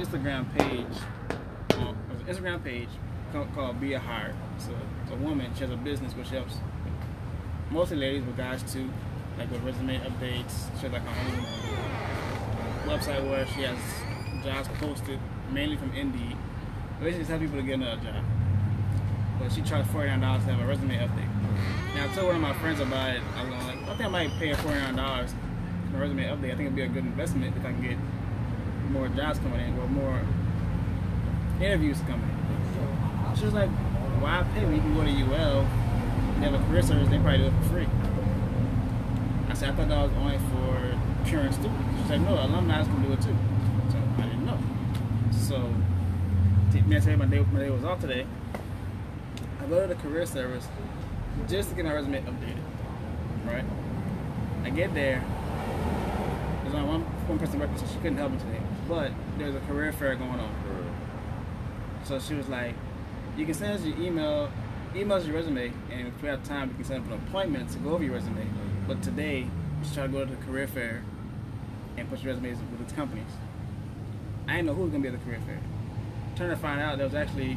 Instagram page, an Instagram page called, called Be a Hire. It's a woman. She has a business which helps mostly ladies, but guys too, like with resume updates. She has like own website where she has jobs posted mainly from Indeed. Basically, it's help people to get another job. But she charged forty nine dollars to have a resume update. Now I told one of my friends about it. I was like, I think I might pay forty nine dollars for a resume update. I think it'd be a good investment if I can get more jobs coming in or more interviews coming in. She was like, why pay when you can go to UL, they have a career service, they probably do it for free. I said, I thought that was only for current students. She said, no, alumni can do it too. So I didn't know. So, t- me and tell you my day, my day was off today. I go to the career service just to get my resume updated. Right? I get there. There's only one, one person working, so she couldn't help me today. But there's a career fair going on. So she was like, you can send us your email, email us your resume, and if we have time, we can set up an appointment to go over your resume. But today, you should try to go to the career fair and put your resumes with its companies. I didn't know who was going to be at the career fair. Turned to find out there was actually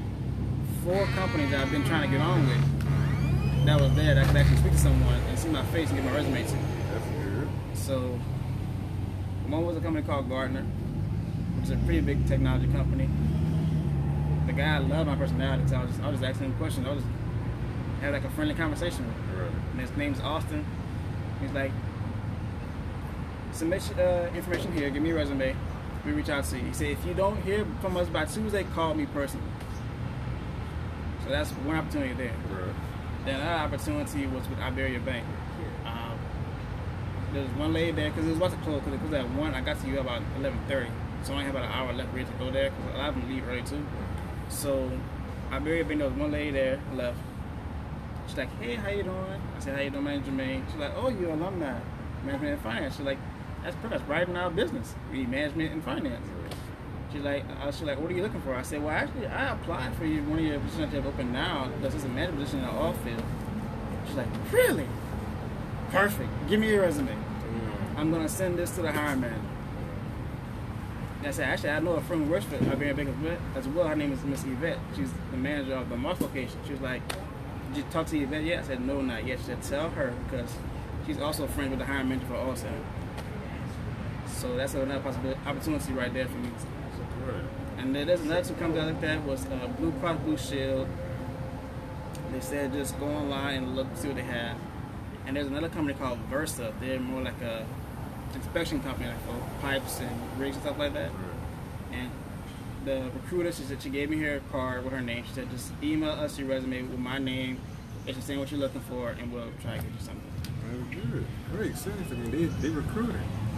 four companies that I've been trying to get on with that was there that I could actually speak to someone and see my face and get my resume to. So, one was a company called Gartner, is a pretty big technology company. The guy loved my personality, so I was just, I was just asking him questions. I was just had like a friendly conversation with him. Right. And his name's Austin. He's like, submit uh, information here, give me a resume, we reach out to you. He said, if you don't hear from us by Tuesday, call me personally. So that's one opportunity there. Right. Then another opportunity was with Iberia Bank. Um, there was one lady there because it was about to close because it was at one. I got to you about eleven thirty, so I only have about an hour left ready to go there because a lot of them leave early too. So Iberia Bank, there was one lady there left. She's like, "Hey, how you doing?" I said, "How you doing, man, Jermaine?" She's like, "Oh, you're an alumni, management and finance." She's like, "That's perfect. That's right in our business. We need management and finance." She's like, uh, she's like, what are you looking for? I said, well, actually, I applied for you, one of your positions that you have open now. This is a management position in the field. She's like, really? Perfect. Give me your resume. Mm. I'm gonna send this to the hiring manager. I said, actually, I know a friend who works for Iberia Bank as well-. Her name is Miss Yvette. She's the manager of the Moss location. She was like, did you talk to Yvette yet? I said, no, not yet. She said, tell her because she's also friends with the hiring manager for Center. So that's another possible opportunity right there for me. Right. And then there's another two companies I looked was uh, Blue Cross Blue Shield. They said just go online and look see what they have. And there's another company called Versa. They're more like a inspection company, like for pipes and rigs and stuff like that. Right. And the recruiter, she said she gave me her card with her name. She said just email us your resume with my name. Saying what you're looking for, and we'll try to get you something. That's good. Great. Significant. They they recruiting.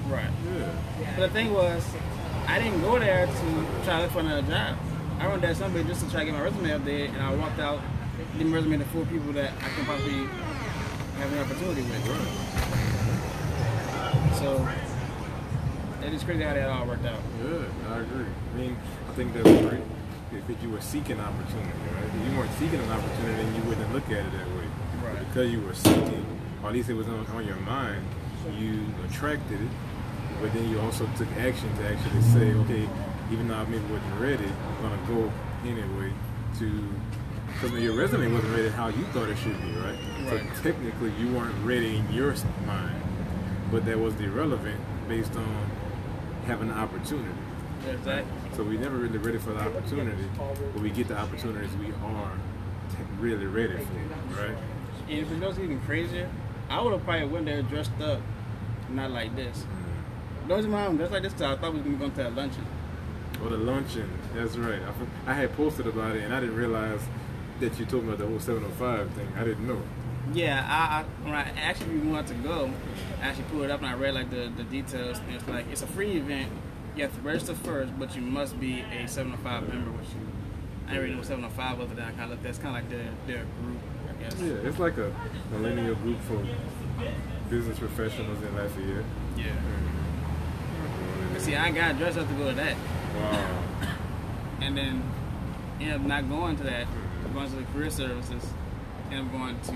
Right. Yeah. But the thing was, I didn't go there to try to look for another job. I went there somebody just to try to get my resume up there, and I walked out, giving my resume to four people that I can possibly have an opportunity with. Right. So it is crazy how that all worked out. Yeah, I agree. I mean, I think that's great. If if you were seeking opportunity, right? If you weren't seeking an opportunity, then you wouldn't look at it that way. But Right. because you were seeking, or at least it was on, on your mind, you attracted it. But then you also took action to actually say, okay, even though I maybe wasn't ready, I'm gonna go anyway to. Because your resume wasn't ready how you thought it should be, right? Right. So technically, you weren't ready in your mind, but that was irrelevant based on having the opportunity. Exactly. So we never really ready for the opportunity, but we get the opportunities we are really ready for, right? And if it goes even crazier, I would have probably went there dressed up, not like this. Why I'm dressed like this I thought we were going to a luncheon. Or the luncheon, that's right. I, I had posted about it and I didn't realize that you told me about the whole 705 thing. I didn't know. Yeah, I, I when I actually wanted to go, I actually pulled it up and I read like the, the details. And it's like it's a free event. You have to register first, but you must be a 705 member. Which I didn't really know what 705 was, but then I kind of looked. That's kind of like their their group, I guess. Yeah, it's like a millennial group for business professionals in Lafayette. Yeah. Mm-hmm. See, I got dressed up to go to that, Wow. and then end up not going to that. Going to the career services, and I'm going to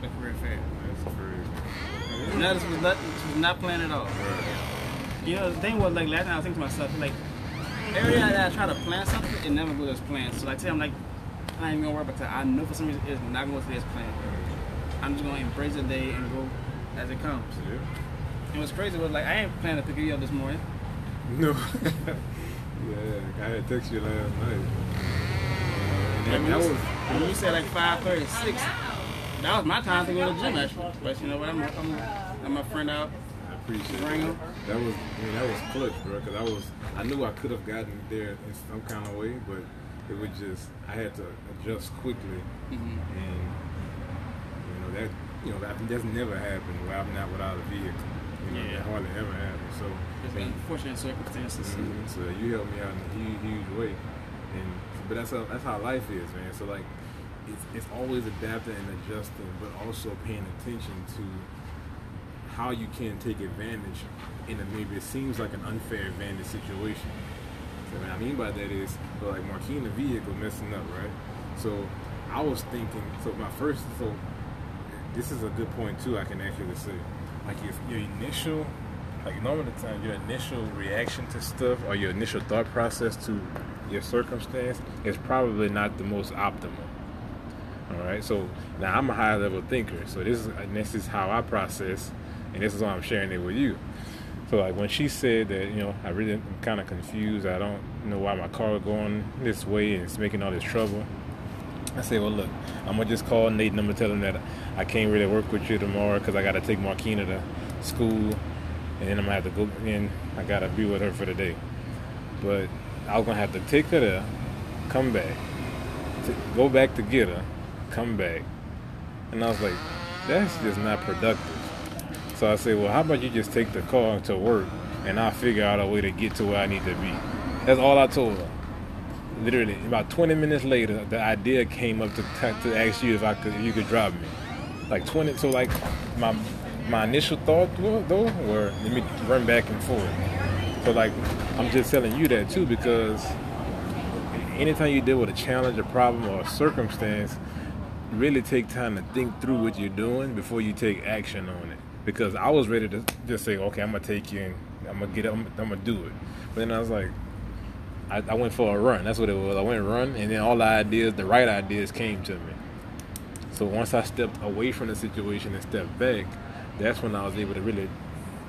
the career fair. That's crazy. No, this was not, this was not planned at all. Right. You know, the thing was like last night I was thinking to myself, like, every day that I try to plan something, it never goes as planned. So like, tell I'm like, I'm not even gonna worry about that. I know for some reason it's not going to this plan. I'm just gonna embrace the day and go as it comes. Yeah. And what's crazy was like, I ain't planning to pick you up this morning. No. yeah, I had text you last night. And that was you, when you said like 5:36, that was my time to go to the gym actually. But you know what? I'm, I'm, I'm my friend out. I appreciate Bring that. 'em. That was, I mean, that was clutch, bro. Because I was, I knew I could have gotten there in some kind of way, but it was just, I had to adjust quickly, hmm and you know that, you know, that that's never happened where I'm not without a vehicle. You know, Yeah. that hardly ever happens. So, It's unfortunate circumstances. Mhm. So you helped me out in a huge, huge way, and but that's how that's how life is, man. So like, it's it's always adapting and adjusting, but also paying attention to how you can take advantage in a maybe it seems like an unfair advantage situation. So what I mean by that is, like Marquine the vehicle messing up, right? So I was thinking, so my first, so this is a good point too. I can actually say, like your, your initial, like normally the time, your initial reaction to stuff or your initial thought process to your circumstance is probably not the most optimal. All right, so now I'm a high level thinker, so this is and this is how I process, and this is why I'm sharing it with you. So like when she said that, you know, I really am kind of confused. I don't know why my car is going this way and it's making all this trouble. I say, well, look, I'm gonna just call Nate and I'm gonna tell him that I can't really work with you tomorrow because I gotta take Marquina to school, and then I'm gonna have to go in. I gotta be with her for the day. But I was gonna have to take her there, come back, to go back to get her, come back, and I was like, that's just not productive. So I said, well, how about you just take the car to work, and I'll figure out a way to get to where I need to be. That's all I told her literally about 20 minutes later the idea came up to, to ask you if i could if you could drop me like 20 so like my my initial thought though were let me run back and forth so like i'm just telling you that too because anytime you deal with a challenge a problem or a circumstance really take time to think through what you're doing before you take action on it because i was ready to just say okay i'm gonna take you and i'm gonna get i'm, I'm gonna do it but then i was like I, I went for a run. That's what it was. I went run, and then all the ideas, the right ideas, came to me. So once I stepped away from the situation and stepped back, that's when I was able to really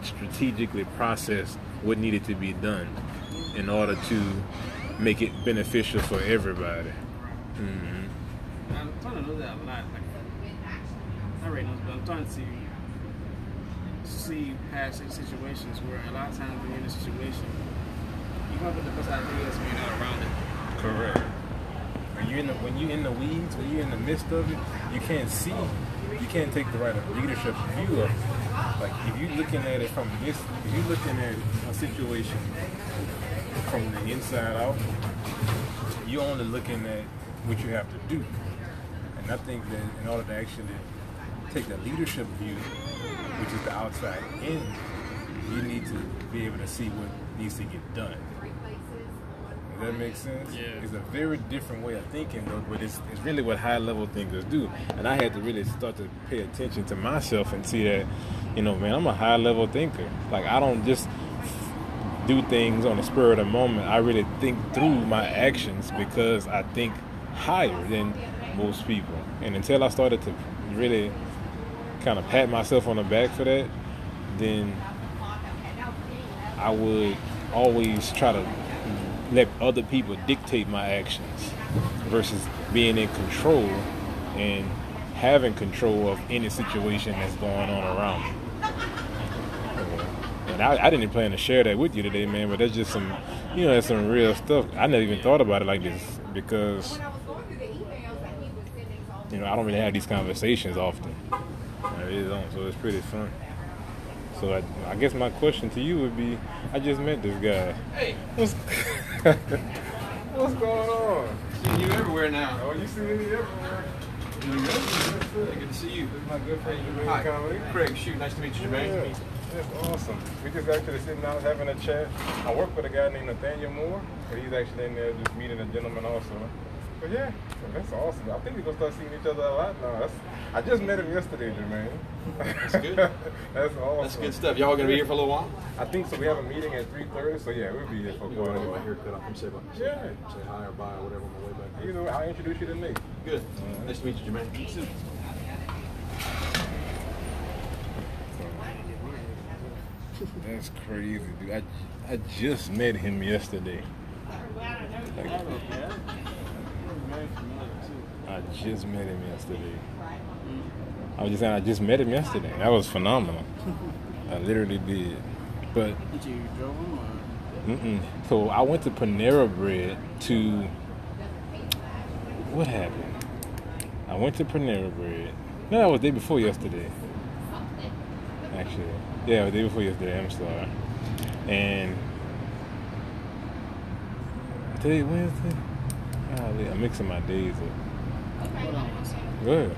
strategically process what needed to be done in order to make it beneficial for everybody. hmm I'm trying to know that a lot. Like, I already know, but I'm trying to see, see past situations where a lot of times when you're in a situation, you come up with the best ideas when you're not around it. Correct. When you're in the when you're in the weeds, when you're in the midst of it, you can't see, you can't take the right leadership view of it. Like if you're looking at it from this, if you're looking at a situation from the inside out, you're only looking at what you have to do. And I think that in order to actually take the leadership view, which is the outside in, you need to be able to see what needs to get done. Does that make sense? Yeah. It's a very different way of thinking, though, but it's, it's really what high level thinkers do. And I had to really start to pay attention to myself and see that, you know, man, I'm a high level thinker. Like, I don't just do things on the spur of the moment. I really think through my actions because I think higher than most people. And until I started to really kind of pat myself on the back for that, then I would always try to let other people dictate my actions versus being in control and having control of any situation that's going on around me. And I, I didn't plan to share that with you today, man, but that's just some, you know, that's some real stuff. I never even thought about it like this because, you know, I don't really have these conversations often. I really don't, so it's pretty fun. So I, I guess my question to you would be, I just met this guy. Hey, What's, what's going on? see you everywhere now. Oh, you see me everywhere. Good to see you. This is my good friend Jermaine Hi, Conley. Craig. Shoot, nice to meet you, Jermaine. Yeah, that's awesome. We just actually sitting out having a chat. I work with a guy named Nathaniel Moore, but he's actually in there just meeting a gentleman also. But yeah, that's awesome. I think we're gonna start seeing each other a lot now. That's, I just met him yesterday, Jermaine. That's good. that's awesome. That's good stuff. Y'all gonna be here for a little while? I think so. We have a meeting at three thirty, so yeah, we'll be here for a You want to get my while. haircut? I'll come say, bye. Yeah. say hi or bye or whatever on my way back. You know, I'll introduce you to Nate. Good. Nice to meet you, Jermaine. That's crazy, dude. I, I just met him yesterday. Like, I just met him yesterday. I was just saying, I just met him yesterday. That was phenomenal. I literally did. But Did you drove? Mm-mm. So I went to Panera Bread to. What happened? I went to Panera Bread. No, that was the day before yesterday. Actually, yeah, it was the day before yesterday. I'm sorry. And today Wednesday. Golly, I'm mixing my days up. Hold on one second. Go ahead.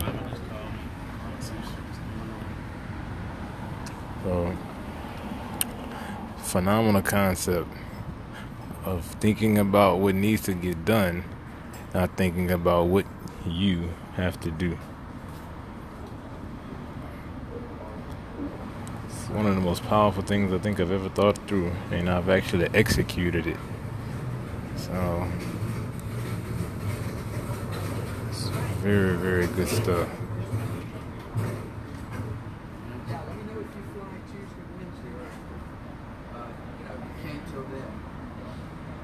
Mama just called me. Some shit's going on. So, phenomenal concept of thinking about what needs to get done, not thinking about what you have to do. It's one of the most powerful things I think I've ever thought through, and I've actually executed it. So, it's very, very good stuff.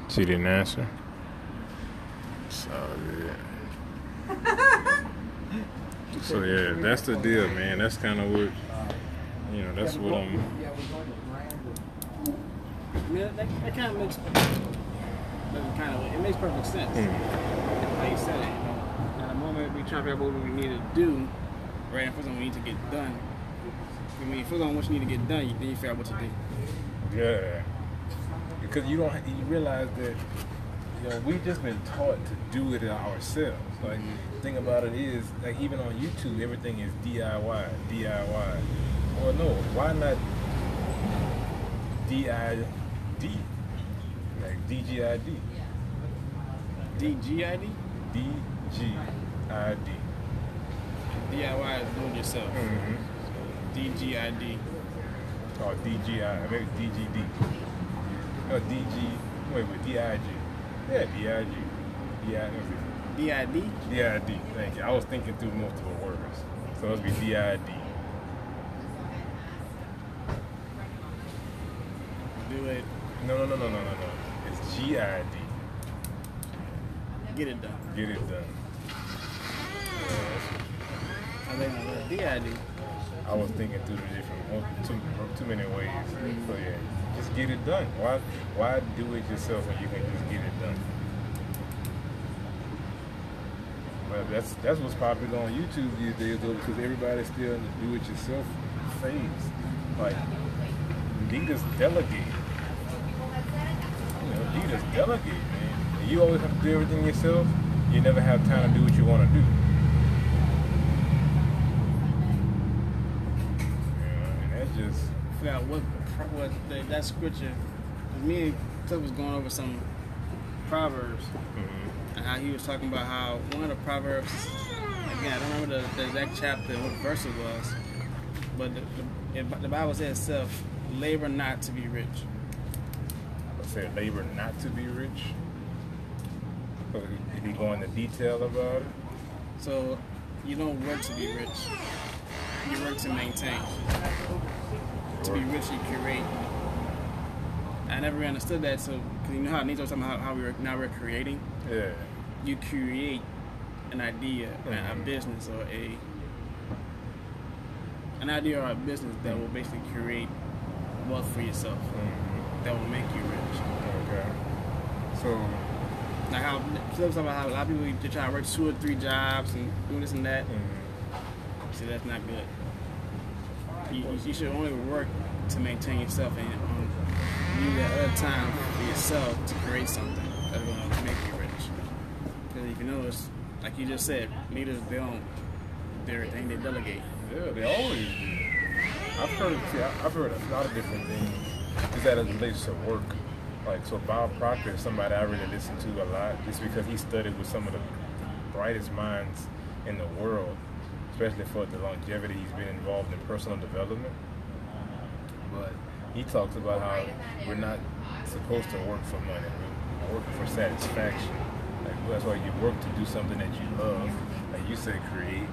She didn't answer. So yeah. so yeah, that's the deal, man. That's kind of what you know. That's what I'm. I mean, that, that kind of makes kind of it makes perfect sense. Hmm. How you said it. At the moment we to figure out what we need to do, right? And first on what we need to get done. When you focus on what you need to get done, you, then you figure out what to do. Yeah. Because you don't, you realize that, you know, we've just been taught to do it ourselves. Like, mm-hmm. the thing about it is, like, even on YouTube, everything is DIY, DIY. Well, no, why not DID? Like, DGID. DGID, DGID. DIY is doing yourself. Mm-hmm. DGID, Or DGI, maybe DGD. No, DG, wait, wait, DIG. Yeah, DIG. DI, DID. DID, thank you. I was thinking through multiple words. So it must be DID. Do it. No, no, no, no, no, no, no. It's GID. Get it done. Get it done. I was thinking through the different, oh, too, too many ways. So yeah, just get it done. Why, why do it yourself when you can just get it done? But that's that's what's popular on YouTube these days, though, because everybody's still in the do-it-yourself phase. Like, leaders delegate. You know, leaders delegate, man. You always have to do everything yourself. You never have time to do what you want to do. You know, and that's just forgot what what the, that scripture. Me and Cliff was going over some proverbs mhm. and how he was talking about how one of the proverbs. Again, I don't remember the, the exact chapter what verse it was, but the, the, the Bible says itself, "Labor not to be rich." I said labor not to be rich. If you go into detail about it, So you don't work to be rich; you work to maintain. To be rich, you create. I never really understood that. So, cause you know how Nietzsche was talking about how, how we were now we're creating. yeah, you create an idea, a- a business, or a an idea or a business that will basically create wealth for yourself, Mhm. that will make you rich. okay. So Like how talking about how a lot of people they try to work two or three jobs and do this and that. mhm. See, that's not good. You, you- should only work to maintain yourself and um, use that other time for yourself to create something that's going to make you rich. Because if you notice, like you just said, leaders they don't do everything; they delegate. yeah, they always do. I've heard, see, I've heard a lot of different things. Is that it relates to work. like so Bob Proctor is somebody I really listen to a lot just because he studied with some of the brightest minds in the world, especially for the longevity he's been involved in personal development. But he talks about how we're not supposed to work for money. We're working for satisfaction. Like that's why you work to do something that you love. Like you said, create.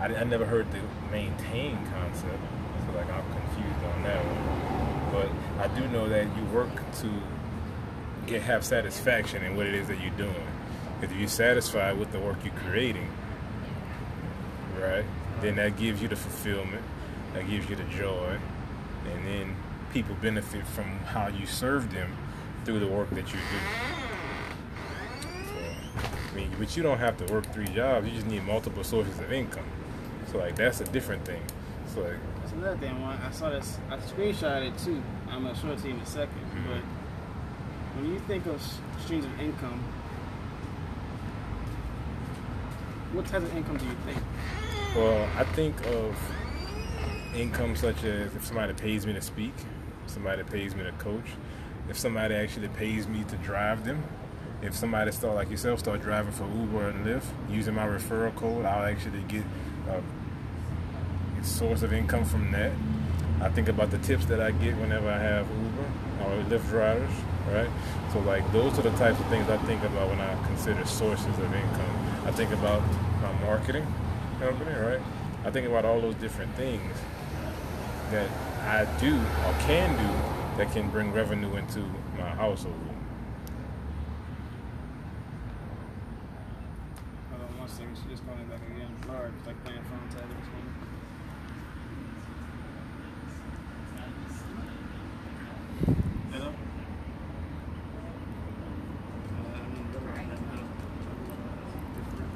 I, I never heard the maintain concept, so like I'm confused on that one. But I do know that you work to get have satisfaction in what it is that you're doing. If you're satisfied with the work you're creating, right, then that gives you the fulfillment, that gives you the joy, and then people benefit from how you serve them through the work that you do. So, I mean, but you don't have to work three jobs. You just need multiple sources of income. So like that's a different thing. So like, That's another thing. One, I saw this. I screenshot it too. I'm gonna show it to you in a 2nd Mhm. But when you think of streams of income, what type of income do you think? Well, I think of income such as if somebody pays me to speak, somebody pays me to coach, if somebody actually pays me to drive them, if somebody start like yourself start driving for Uber and Lyft using my referral code, I'll actually get a, a source of income from that. I think about the tips that I get whenever I have Uber or Lyft drivers, right? So like those are the types of things I think about when I consider sources of income. I think about my marketing company, right? I think about all those different things that I do or can do that can bring revenue into my household. Hold on one second. She just calling back again. It's like playing phone tag. What's going on? Hello? Uh, I mean, what right now? Different.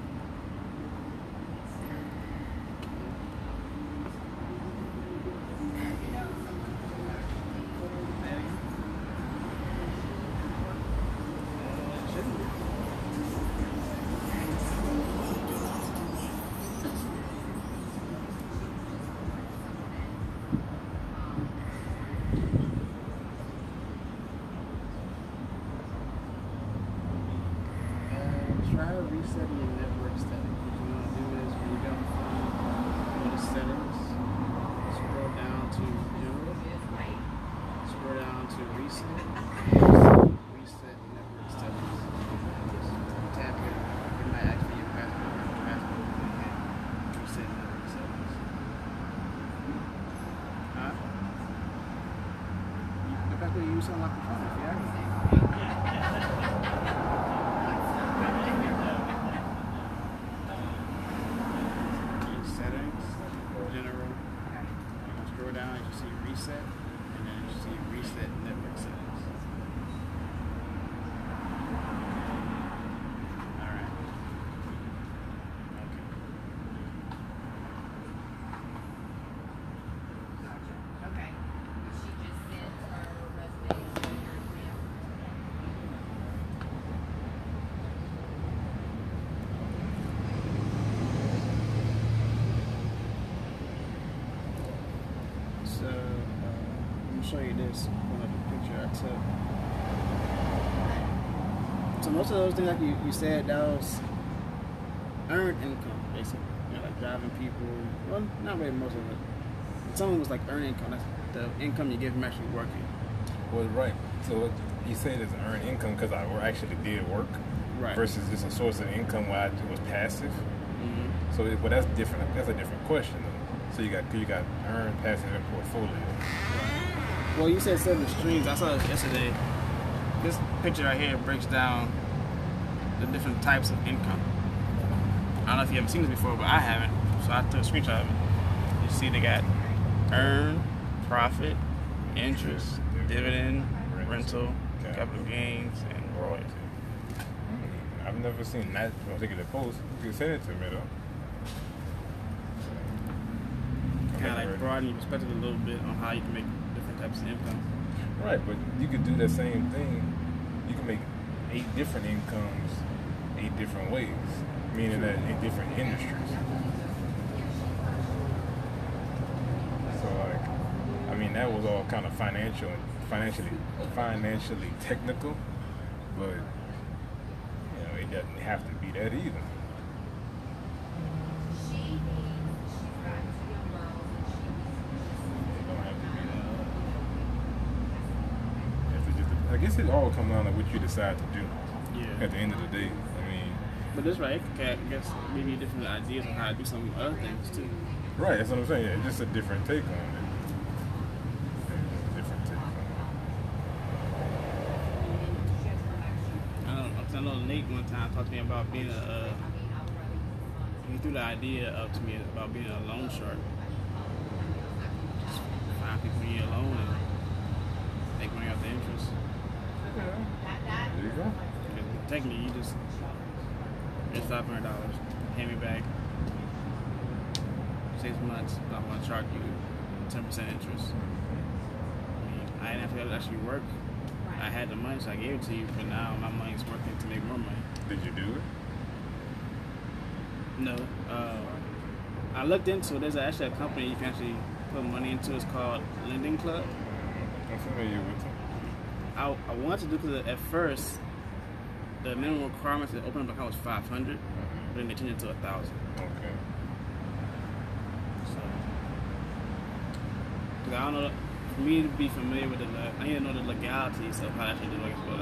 Uh, shouldn't be. Uh, try resetting your network settings. What you want to do is when you on the phone, go to settings, scroll down to general, scroll down to reset, reset network settings. You sound like a phone, if you ask me. settings, general. You can scroll down and you see reset, and then you see reset network settings. Alright. Okay. Okay. She just sent her resume to your email. So, uh, let me show you this. Pull up picture I took. So most of those things, like you, you said, that was earned income, basically. You know, like driving people. Well, not really most of it. Some of it was like earned income. That's the income you get from actually working. Well, right. So you say it's earned income because I actually did work Right. versus just a source of income where I was passive. hmm So, it, well, that's different. That's a different question. Though. So you got you got earned, passive, and portfolio. Well, you said seven streams. I saw this yesterday. This picture right here breaks down the different types of income. I don't know if you haven't seen this before, but I haven't. So I took a screenshot of it. You see, they got earn, profit, interest, dividend, rental, capital gains, and royalty. I've never seen that particular post. You can send it to me though. Kind of like broaden your perspective a little bit on how you can make types of income. Right, but you could do the same thing. You can make eight different incomes eight different ways, meaning that in different industries. So like, I mean, that was all kind of financial financially financially technical, but you know it doesn't have to be that either. She needs, she's got two young girls and she It don't have to be that. If it's just I guess it all comes down to what you decide to do. Yeah. At the end of the day, I mean, But this right, I guess maybe different ideas on how to do some other things too. right? That's what I'm saying. It's just a different take on it. It's just a different take on it. I know, 'cause I know Nate one time talked to me about being a. Uh, he threw the idea up to me about being a loan shark. Just find people you need a loan and make money off the interest. There you go. technically, you just it's five hundred dollars, pay me back six months. I'm gonna charge you ten percent interest. I mean, I didn't have to actually work. I had the money, so I gave it to you. But now my money's working to make more money. Did you do it? No, uh, I looked into it. There's actually a company you can actually put money into. It's called Lending Club. I'm familiar with it. I, I wanted to do because at first the minimum requirements to open up an account was 500, but then they changed it to a thousand. Okay. So, cause I don't know, for me to be familiar with the, I need to know the legalities of how to should do it.